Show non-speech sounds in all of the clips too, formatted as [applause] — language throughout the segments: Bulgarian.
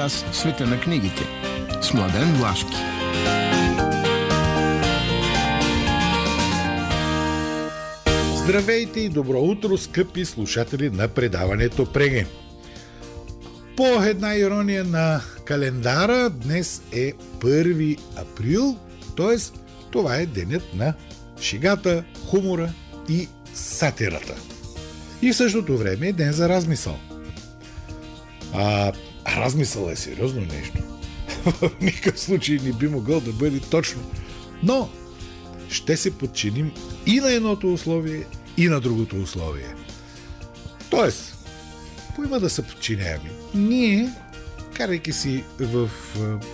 Час в света на книгите. С Младен Влашки. Здравейте и добро утро, скъпи слушатели на предаването Преге. По една ирония на календара, днес е 1 април, т.е. това е денят на шигата, хумора и сатирата. И в същото време е ден за размисъл. А, размисъл е сериозно нещо. [laughs] В никакъв случай не би могъл да бъде точно. Но ще се подчиним и на едното условие, и на другото условие. Тоест, поима да се подчиняеми. Ние, карайки си в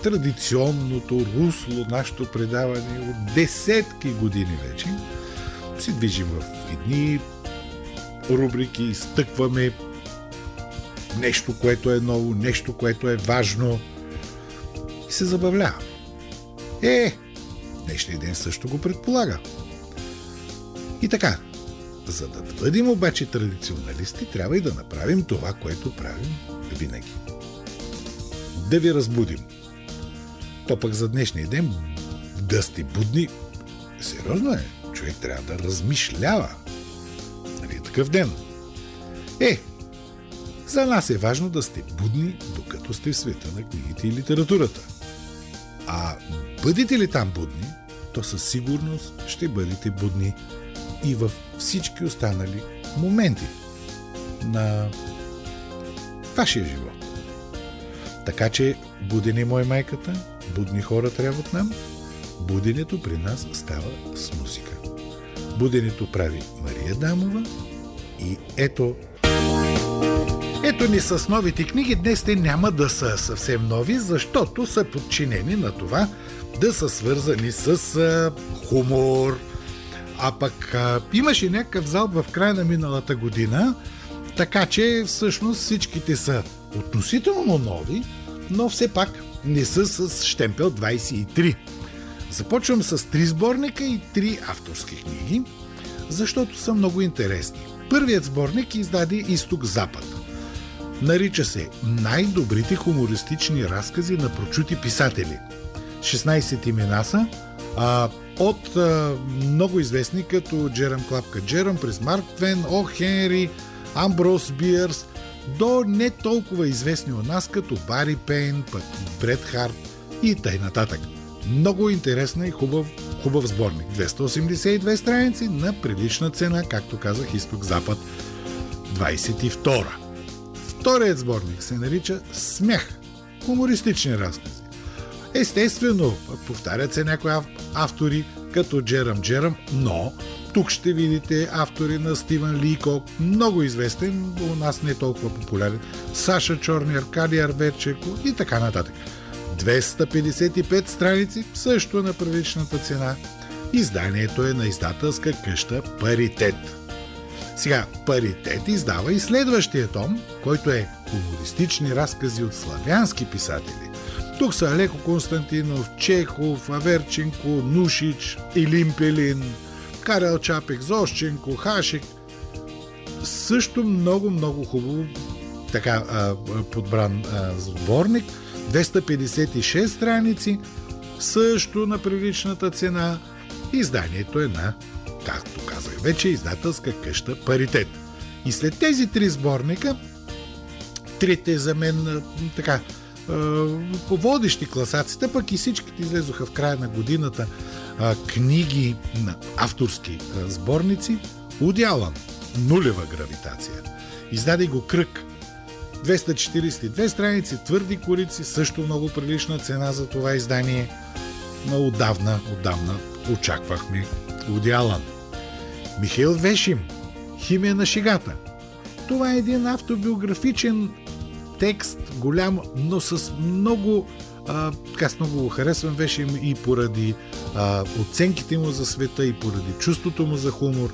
традиционното русло, нашето предаване от десетки години вече, се движим в едни рубрики, изтъкваме нещо, което е ново, нещо, което е важно и се забавлява. Е, днешния ден също го предполага. И така, за да бъдем обаче традиционалисти, трябва и да направим това, което правим винаги. Да ви разбудим. То пък за днешния ден да сте будни, сериозно е. Човек трябва да размишлява. Нали такъв ден? Е, за нас е важно да сте будни, докато сте в света на книгите и литературата. А бъдете ли там будни, то със сигурност ще бъдете будни и във всички останали моменти на вашия живот. Така че будени мой майката, будни хора трябват нам, буденето при нас става с музика. Буденето прави Мария Дамова и ето ето ни с новите книги. Днес те няма да са съвсем нови, защото са подчинени на това да са свързани с а, хумор. А пък а, имаше някакъв залп в края на миналата година, така че всъщност всичките са относително нови, но все пак не са с штемпел 23. Започвам с три сборника и три авторски книги, защото са много интересни. Първият сборник издаде Изток-Запад. Нарича се Най-добрите хумористични разкази на прочути писатели. 16 имена са а, от а, много известни като Джерам Клапка Джерам през Марк Твен, О Хенри, Амброс Биърс, до не толкова известни у нас като Бари Пейн, пък Бред Харт и т.н. нататък. Много интересна и хубав, хубав сборник. 282 страници на прилична цена, както казах, изток-запад 22. Вторият сборник се нарича Смях. Хумористични разкази. Естествено, повтарят се някои автори, като Джерам Джерам, но тук ще видите автори на Стивен Ликок, много известен, у нас не толкова популярен, Саша Чорни, Аркадий Арверчеко и така нататък. 255 страници, също на първичната цена. Изданието е на издателска къща Паритет. Сега, Паритет издава и следващия том, който е хумористични разкази от славянски писатели. Тук са Алеко Константинов, Чехов, Аверченко, Нушич, Илим Пелин, Карел Чапек, Зощенко, Хашек. Също много, много хубаво така подбран сборник. 256 страници, също на приличната цена. Изданието е на, както казах вече, издателска къща Паритет. И след тези три сборника, трите за мен така по водещи класаците, пък и всичките излезоха в края на годината книги на авторски сборници. Удялан нулева гравитация. Издаде го кръг 242 страници, твърди корици, също много прилична цена за това издание. Но отдавна, отдавна очаквахме Удялан. Михаил Вешим, Химия на шигата. Това е един автобиографичен текст, голям, но с много а, така много го харесвам Вешим и поради а, оценките му за света и поради чувството му за хумор.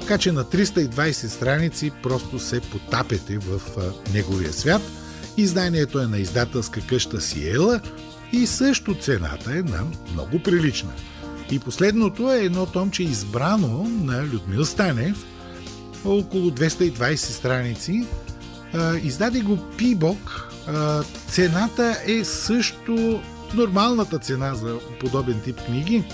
Така че на 320 страници просто се потапете в а, неговия свят. Изданието е на издателска къща Сиела и също цената е на много прилична. И последното е едно томче избрано на Людмил Станев, около 220 страници, издаде го Пибок. Цената е също нормалната цена за подобен тип книги.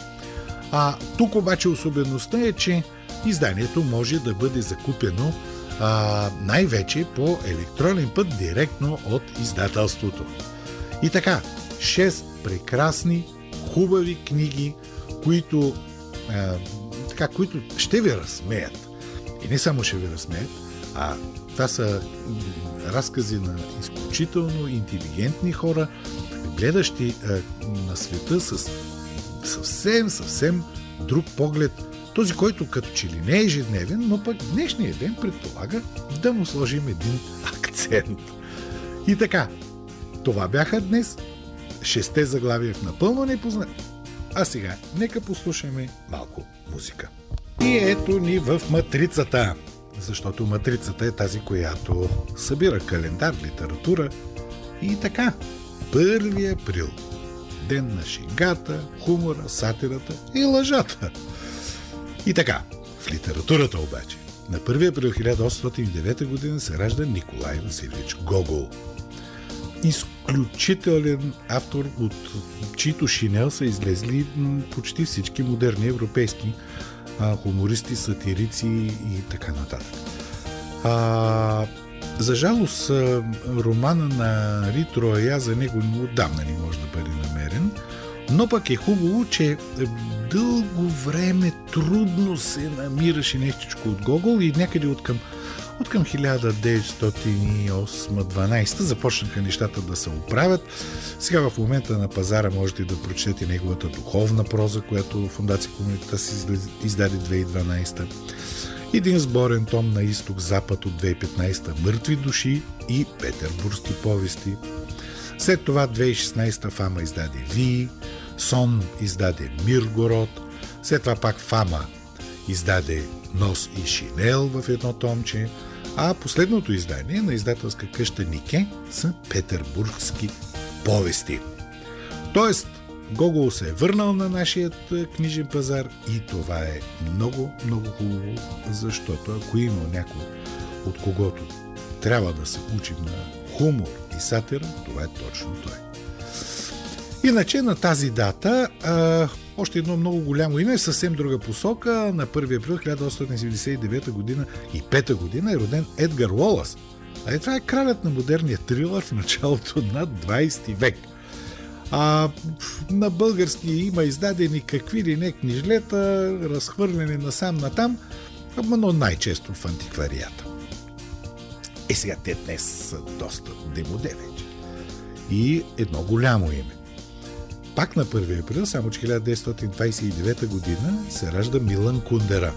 А тук обаче особеността е, че изданието може да бъде закупено а, най-вече по електронен път директно от издателството. И така, 6 прекрасни, хубави книги, които, а, така, които ще ви разсмеят. И не само ще ви разсмеят, а това са разкази на изключително интелигентни хора, гледащи а, на света с съвсем, съвсем друг поглед. Този, който като че ли не е ежедневен, но пък днешния ден предполага да му сложим един акцент. И така, това бяха днес шесте заглавия в напълно непознат. А сега, нека послушаме малко музика. И ето ни в матрицата. Защото матрицата е тази, която събира календар, литература и така. 1 април. Ден на шегата, хумора, сатирата и лъжата. И така, в литературата обаче. На 1 април 1809 г. се ражда Николай Васильевич Гогол – изключителен автор, от чието шинел са излезли почти всички модерни европейски а, хумористи, сатирици и така нататък. А, за жалост, романа на Ритро я за него отдавна не може да бъде намерен, но пък е хубаво, че дълго време трудно се намираше нещичко от Гогол и някъде от към от към 1908-12 започнаха нещата да се оправят. Сега в момента на пазара можете да прочетете неговата духовна проза, която Фундация Комунитета си издаде 2012 един сборен том на изток-запад от 2015 Мъртви души и Петербургски повести. След това 2016 Фама издаде Ви, Сон издаде Миргород, след това пак Фама издаде Нос и Шинел в едно томче, а последното издание на издателска къща Нике са петербургски повести. Тоест, Гогол се е върнал на нашия е, книжен пазар и това е много, много хубаво, защото ако има някой от когото трябва да се учим на хумор и сатира, това е точно той. Иначе на тази дата а, още едно много голямо име, съвсем друга посока. На 1 април 1879 година и 5 година е роден Едгар Уолас. А е, това е кралят на модерния трилър в началото на 20 век. А, на български има издадени какви ли не книжлета, разхвърлени насам натам, но най-често в антикварията. Е сега те днес са доста демоде вече. И едно голямо име. Пак на 1 април, само че 1929 година, се ражда Милан Кундера.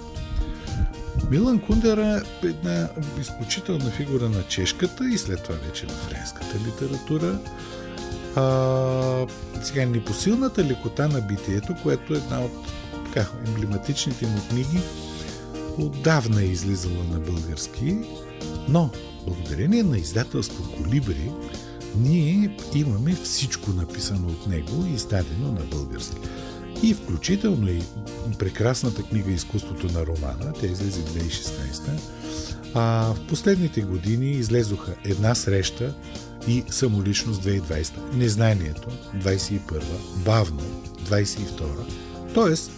Милан Кундера е една изключителна фигура на чешката и след това вече на френската литература. А, сега непосилната лекота на битието, което е една от така, емблематичните му книги, отдавна е излизала на български, но благодарение на издателство Колибри, ние имаме всичко написано от него и издадено на български. И включително и прекрасната книга Изкуството на романа, тя излезе 2016 а в последните години излезоха една среща и самоличност 2020, Незнанието 21, Бавно 22, т.е.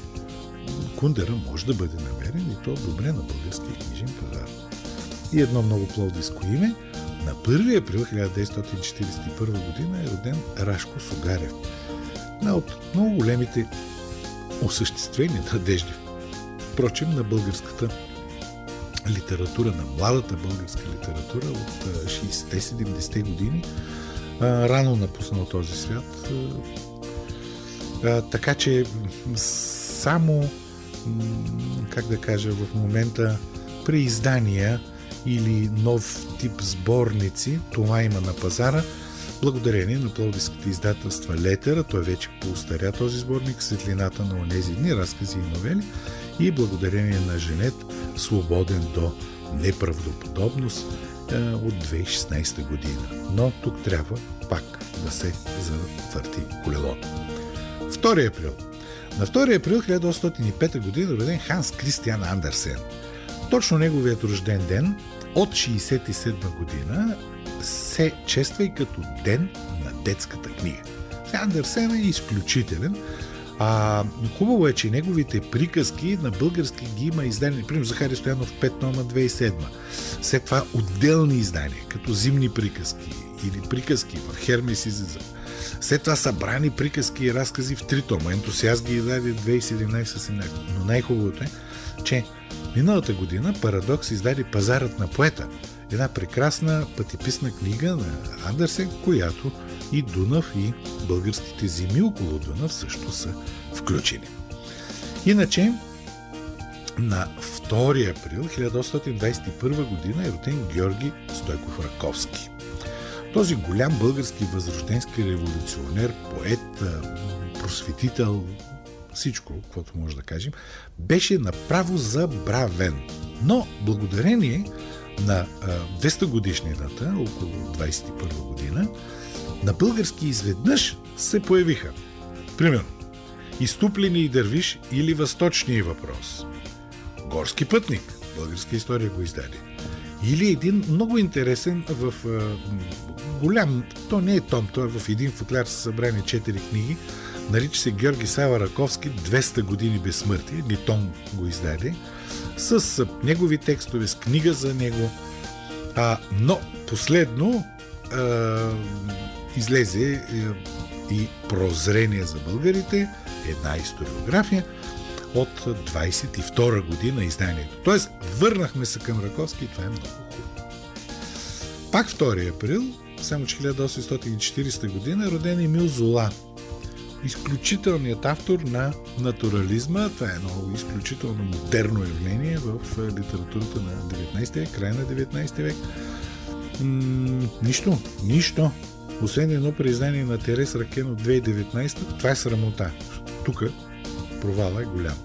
Кундера може да бъде намерен и то добре на българския книжен пазар. И едно много пловдиско име – на 1 април 1941 година е роден Рашко Сугарев. Една от много големите осъществени надежди, впрочем, на българската литература, на младата българска литература от 60-70-те години. Рано напуснал този свят. Така че само, как да кажа, в момента при издания или нов тип сборници, това има на пазара, благодарение на пловдиските издателства Летера, той вече поустаря този сборник, светлината на онези дни, разкази и новели, и благодарение на Женет, свободен до неправдоподобност е, от 2016 година. Но тук трябва пак да се завърти колелото. 2 април. На 2 април 1805 година роден Ханс Кристиан Андерсен – точно неговият рожден ден от 67 година се чества и като ден на детската книга. Андерсен е изключителен. А, хубаво е, че неговите приказки на български ги има издани. Примерно Захари Стоянов 5 нома 2007. След това отделни издания, като зимни приказки или приказки в Хермес и Зеза. След това събрани приказки и разкази в три тома. Ентусиаст ги издаде 2017 Но най-хубавото е, че миналата година Парадокс издаде Пазарът на поета. Една прекрасна пътеписна книга на Андерсен, която и Дунав и българските зими около Дунав също са включени. Иначе, на 2 април 1821 година е роден Георги Стойков Раковски. Този голям български възрожденски революционер, поет, просветител, всичко, каквото може да кажем, беше направо забравен. Но благодарение на 200 годишнината, около 21 година, на български изведнъж се появиха. Примерно, изтуплени и дървиш или възточния въпрос. Горски пътник, българска история го издаде. Или един много интересен в голям, то не е том, то е в един футляр са събрани четири книги, нарича се Георги Сава Раковски 200 години безсмъртие, или том го издаде, с негови текстове, с книга за него. А, но последно а, излезе е, и прозрение за българите, една историография от 22 година изданието. Тоест, върнахме се към Раковски и това е много хубаво. Пак 2 април, само че 1840 година, е роден Емил Зола. Изключителният автор на натурализма. Това е едно изключително модерно явление в е, литературата на 19 век, края на 19 век. М- нищо, нищо освен едно признание на Терес Ракен от 2019, това е срамота. Тук провала е голям.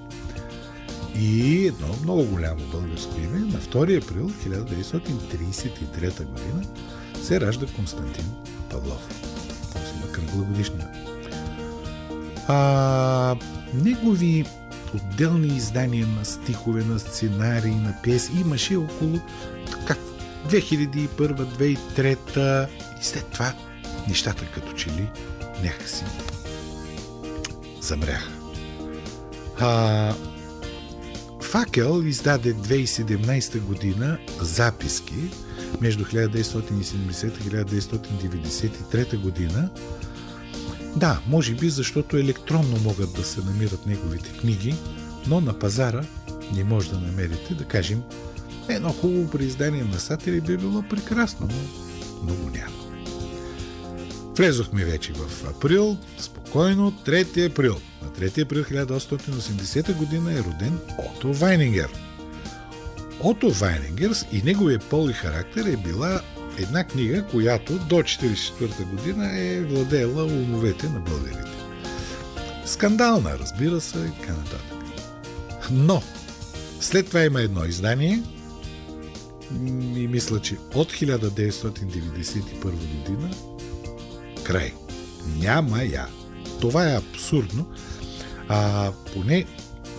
И едно много голямо българско име на 2 април 1933 година се ражда Константин Павлов. Има кръгла. А, негови отделни издания на стихове, на сценарии, на пиеси имаше около така 2001-2003 и след това нещата като че ли някакси замряха. А, Факел издаде 2017 година записки между 1970 и 1993 година. Да, може би защото електронно могат да се намират неговите книги, но на пазара не може да намерите, да кажем, едно хубаво преиздание на Сатири би било прекрасно, но много няма. Влезохме вече в април, спокойно, 3 април. На 3 април 1880 година е роден Ото Вайнингер. Ото Вайнингер и неговия пол и характер е била една книга, която до 1944 година е владеела умовете на българите. Скандална, разбира се, и така нататък. Но, след това има едно издание, и мисля, че от 1991 година край. Няма я. Това е абсурдно. А поне,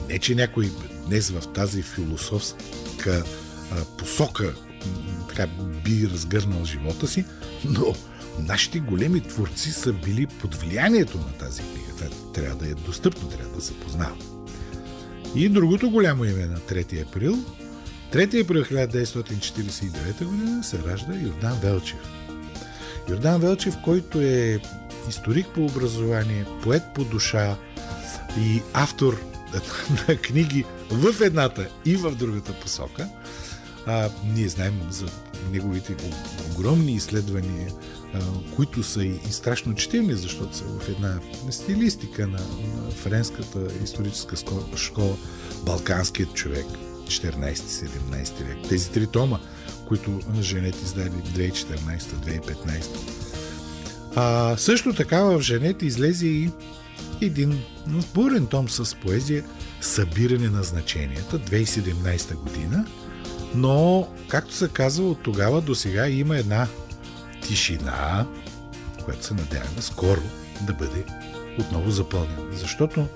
не че някой днес в тази философска посока така би разгърнал живота си, но нашите големи творци са били под влиянието на тази книга. Това трябва да е достъпно, трябва да се познава. И другото голямо име на 3 април 3 април 1949 г. се ражда Йордан Велчев. Йордан Велчев, който е историк по образование, поет по душа и автор [laughs] на книги в едната и в другата посока. А, ние знаем за неговите огромни изследвания, а, които са и, и страшно четими, защото са в една стилистика на, на френската историческа школа, балканският човек, 14-17 век. Тези три тома които Женет издаде 2014-2015. А, също така в Женет излезе и един бурен том с поезия Събиране на значенията 2017 година, но, както се казва, от тогава до сега има една тишина, която се надяваме скоро да бъде отново запълнена. Защото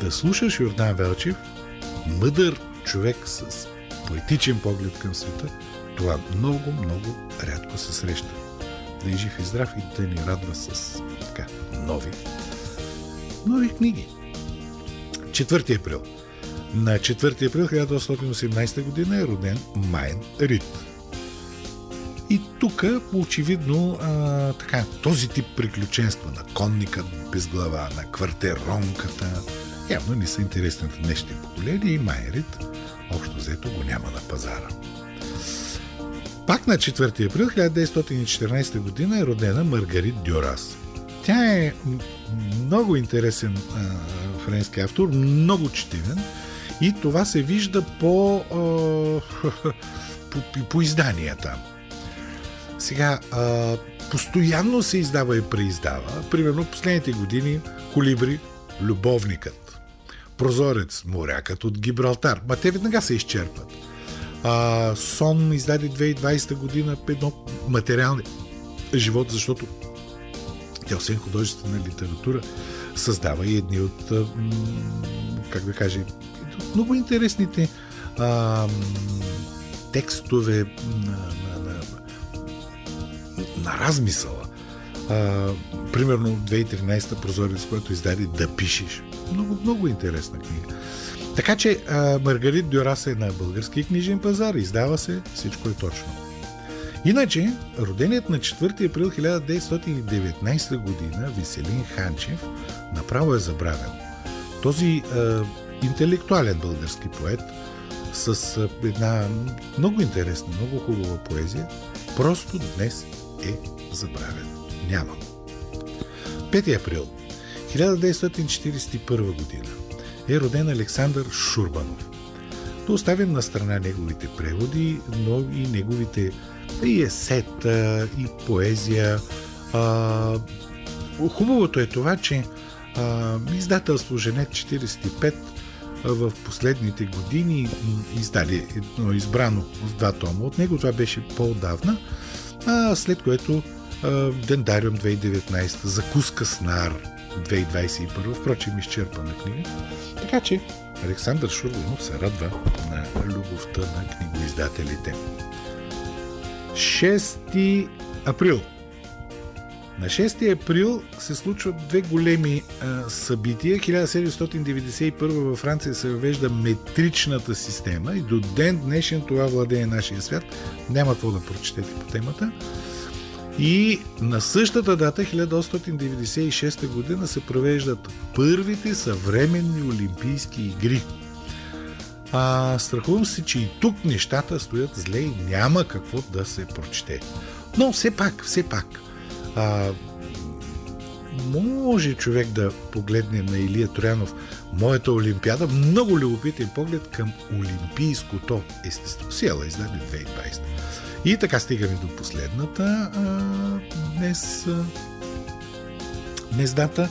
да слушаш Йордан Велчев, мъдър човек с поетичен поглед към света, това много, много рядко се среща. Да е жив и здрав и да ни радва с така, нови, нови книги. 4 април. На 4 април 1818 година е роден Майн Рид. И тук, очевидно, а, така, този тип приключенства на конникът без глава, на квартеронката, явно не са интересни на днешните поколения и Майерит общо взето го няма на пазара. Пак на 4 април 1914 година е родена Маргарит Дюрас. Тя е много интересен а, френски автор, много четивен и това се вижда по, а, [laughs] по, по изданията. Сега, а, постоянно се издава и преиздава. Примерно последните години Колибри, Любовникът, Прозорец, Морякът от Гибралтар. Ма те веднага се изчерпват. А, Сон издаде 2020 година едно материални живот, защото тя освен художествена литература създава и едни от, как да кажа, много интересните а, текстове на, на, на, на размисъла. А, примерно 2013 прозорец, който издаде Да пишеш. Много, много интересна книга. Така че а, Маргарит Дюрас е на български книжен пазар, издава се, всичко е точно. Иначе, роденият на 4 април 1919 година Веселин Ханчев направо е забравен. Този а, интелектуален български поет с една много интересна, много хубава поезия, просто днес е забравен. Няма. 5 април 1941 година е роден Александър Шурбанов. Да оставим на страна неговите преводи, но и неговите и есета, и поезия. А, хубавото е това, че а, издателство Женет 45 в последните години издали едно избрано в два тома от него. Това беше по-давна, след което Дендариум 2019, Закуска с нар 2021, впрочем изчерпана книга. Така че Александър Шурганов се радва на любовта на книгоиздателите. 6 април. На 6 април се случват две големи а, събития. 1791 във Франция се въвежда метричната система и до ден днешен това владее нашия свят. Няма какво да прочетете по темата. И на същата дата, 1896 година, се провеждат първите съвременни Олимпийски игри. А, страхувам се, че и тук нещата стоят зле и няма какво да се прочете. Но все пак, все пак, а, може човек да погледне на Илия Троянов моята Олимпиада. Много любопитен поглед към олимпийското естество. Сиела издаде 2020. И така стигаме до последната а, днес, а, днес дата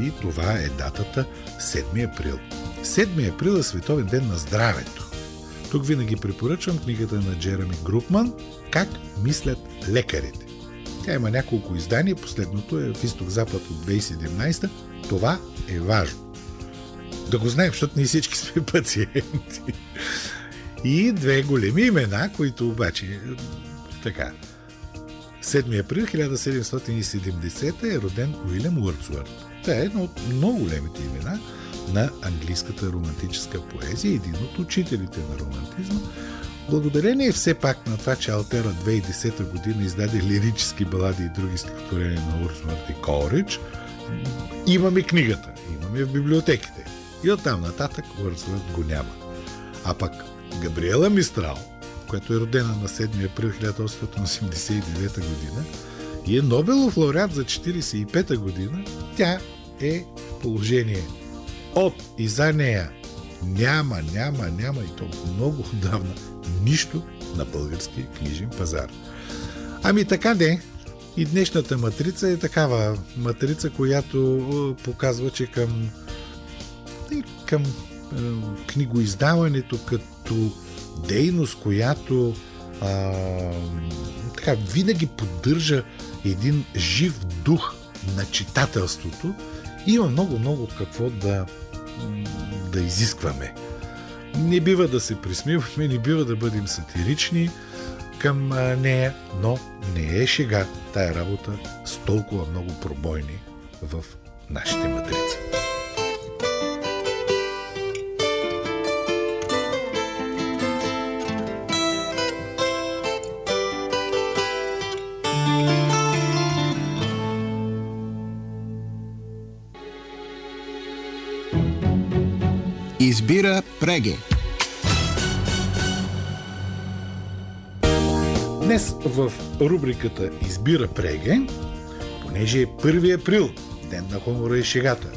и това е датата 7 април. 7 април е Световен ден на здравето. Тук винаги препоръчвам книгата на Джереми Групман «Как мислят лекарите». Тя има няколко издания, последното е в Изток-Запад от 2017. Това е важно. Да го знаем, защото ние всички сме [laughs] пациенти. И две големи имена, които обаче така. 7 април 1770 е роден Уилям Уърдсуърт. Това е едно от много големите имена на английската романтическа поезия, един от учителите на романтизма. Благодарение все пак на това, че Алтера 2010 година издаде лирически балади и други стихотворения на Урсуърт и Колридж, имаме книгата, имаме в библиотеките. И оттам нататък Уърдсуърт го няма. А пък Габриела Мистрал, която е родена на 7 април 1889 година и е Нобелов лауреат за 45 година, тя е в положение от и за нея няма, няма, няма и то много отдавна нищо на българския книжен пазар. Ами така не, и днешната матрица е такава матрица, която показва, че към, към е, книгоиздаването като дейност, която а, така, винаги поддържа един жив дух на читателството, има много-много какво да, да изискваме. Не бива да се присмиваме, не бива да бъдем сатирични към нея, но не е шега тая работа с толкова много пробойни в нашите матрици. Преге. Днес в рубриката Избира Преге, понеже е 1 април, ден на хумора и шегата,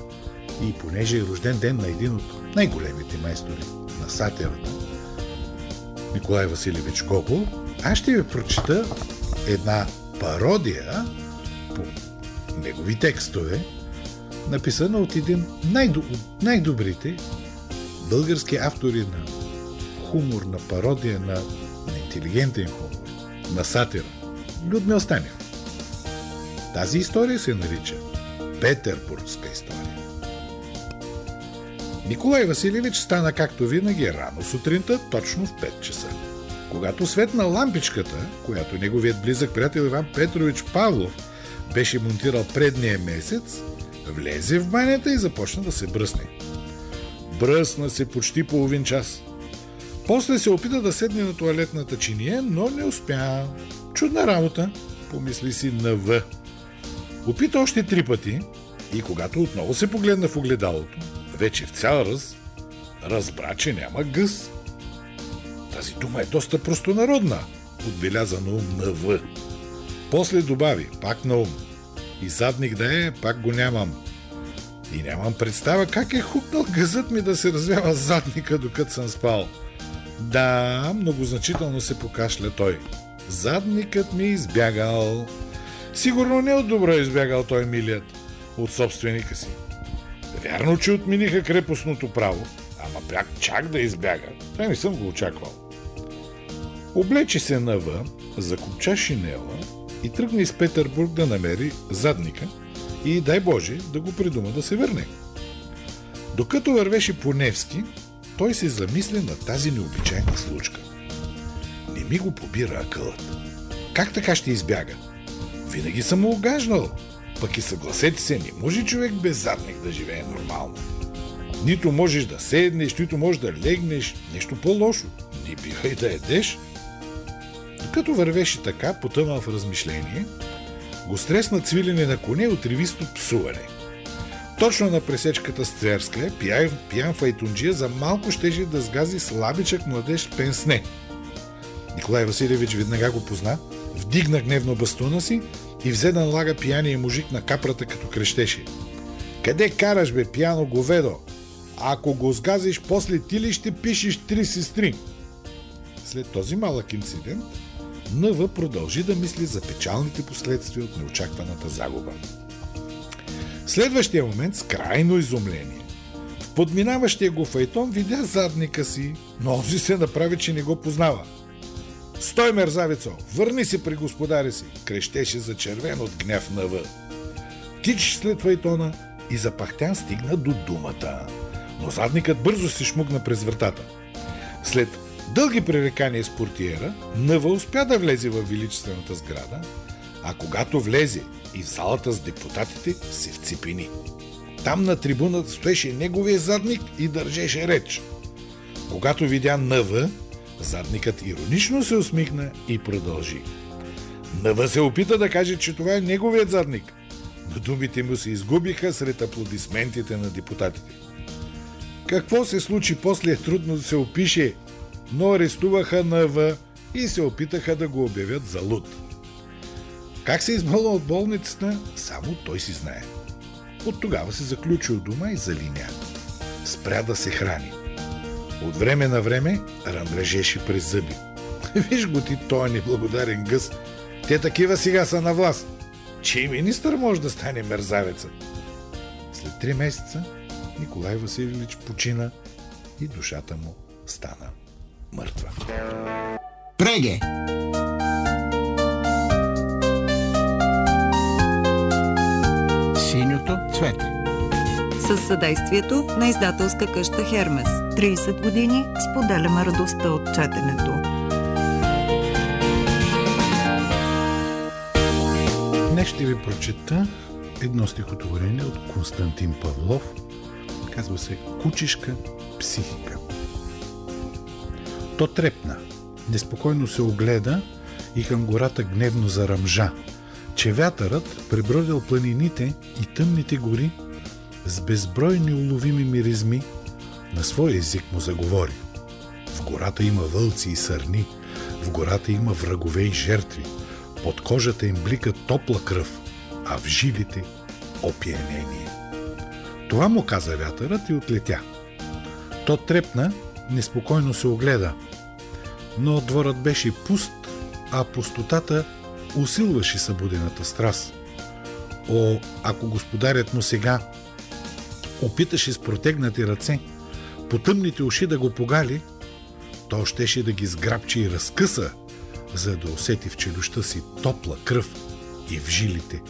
и понеже е рожден ден на един от най-големите майстори на сатирата, Николай Василевич Гогол, аз ще ви прочита една пародия по негови текстове, написана от един най-до- най-добрите български автори на хумор, на пародия, на, на интелигентен хумор, на сатира. Людмил Станев. Тази история се нарича Петербургска история. Николай Василевич стана както винаги рано сутринта, точно в 5 часа. Когато светна лампичката, която неговият близък приятел Иван Петрович Павлов беше монтирал предния месец, влезе в банята и започна да се бръсне. Бръсна се почти половин час. После се опита да седне на туалетната чиния, но не успя. Чудна работа, помисли си на В. Опита още три пъти и когато отново се погледна в огледалото, вече в цял раз, разбра, че няма гъс. Тази дума е доста простонародна, отбеляза на ум на В. После добави, пак на ум. И задник да е, пак го нямам. И нямам представа как е хукнал газът ми да се развява задника, докато съм спал. Да, многозначително се покашля той. Задникът ми избягал. Сигурно не от добро е избягал той милият от собственика си. Вярно, че отмениха крепостното право, ама бяг чак да избяга. Това не съм го очаквал. Облече се на В, закупча шинела и тръгна из Петербург да намери задника и дай Боже да го придума да се върне. Докато вървеше по Невски, той се замисли на тази необичайна случка. Не ми го побира акълът. Как така ще избяга? Винаги съм му огаждал. Пък и съгласете се, не може човек без задник да живее нормално. Нито можеш да седнеш, нито можеш да легнеш. Нещо по-лошо. Не бива и да едеш. Докато вървеше така, потънал в размишление, го стресна цвилене на коне и отривисто псуване. Точно на пресечката с Тверска, пиян, пиян файтунджия за малко щеше да сгази слабичък младеж пенсне. Николай Василевич веднага го позна, вдигна гневно бастуна си и взе да налага пияния мужик на капрата, като крещеше. Къде караш, бе, пияно говедо? Ако го сгазиш, после ти ли ще пишеш три сестри? След този малък инцидент, НВ продължи да мисли за печалните последствия от неочакваната загуба. Следващия момент, с крайно изумление, в подминаващия го файтон видя задника си, но онзи се направи, че не го познава. Стой, мерзавицо! Върни се при господаря си! Крещеше за червен от гняв на В. Тич след файтона и запахтян стигна до думата. Но задникът бързо се шмугна през вратата. След дълги пререкания с портиера, Нъва успя да влезе в величествената сграда, а когато влезе и в залата с депутатите, се вцепини. Там на трибуната стоеше неговия задник и държеше реч. Когато видя Нъва, задникът иронично се усмихна и продължи. Нъва се опита да каже, че това е неговият задник, но думите му се изгубиха сред аплодисментите на депутатите. Какво се случи после е трудно да се опише, но арестуваха Нъва и се опитаха да го обявят за луд. Как се измъла от болницата, само той си знае. От тогава се заключи от дома и залиня. Спря да се храни. От време на време ръмрежеше през зъби. [laughs] Виж го ти, той неблагодарен гъс. Те такива сега са на власт. Че и министър може да стане мерзавеца. След три месеца Николай Васильевич почина и душата му стана мъртва. Преге! Синьото цвете. С съдействието на издателска къща Хермес. 30 години споделяме радостта от четенето. Днес ще ви прочета едно стихотворение от Константин Павлов. Казва се Кучишка психика. То трепна, неспокойно се огледа и към гората гневно зарамжа, че вятърът пребродил планините и тъмните гори с безбройни уловими миризми на своя език му заговори. В гората има вълци и сърни, в гората има врагове и жертви, под кожата им блика топла кръв, а в жилите опиянение. Това му каза вятърът и отлетя. То трепна, неспокойно се огледа, но дворът беше пуст, а пустотата усилваше събудената страст. О, ако господарят му сега опиташе с протегнати ръце, по тъмните уши да го погали, то щеше да ги сграбчи и разкъса, за да усети в челюща си топла кръв и в жилите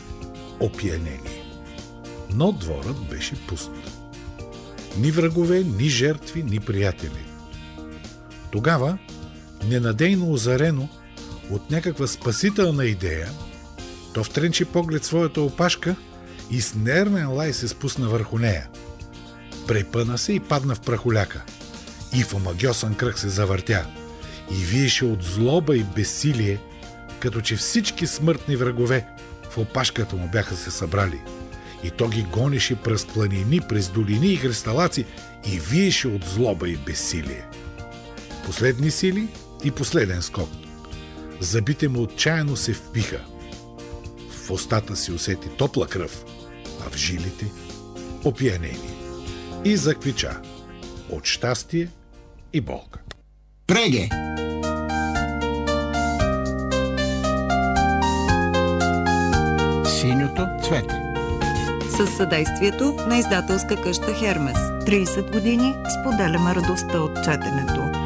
опиянение. Но дворът беше пуст. Ни врагове, ни жертви, ни приятели. Тогава, ненадейно озарено от някаква спасителна идея, то втренчи поглед своята опашка и с нервен лай се спусна върху нея. Препъна се и падна в прахоляка. И в омагиосан кръг се завъртя. И виеше от злоба и безсилие, като че всички смъртни врагове в опашката му бяха се събрали. И то ги гонеше през планини, през долини и кристалаци и виеше от злоба и безсилие. Последни сили и последен скок. Забите му отчаяно се впиха. В устата си усети топла кръв, а в жилите – опиянение. И заквича от щастие и болка. Преге! Синьото цвете. С съдействието на издателска къща Хермес. 30 години споделяме радостта от четенето.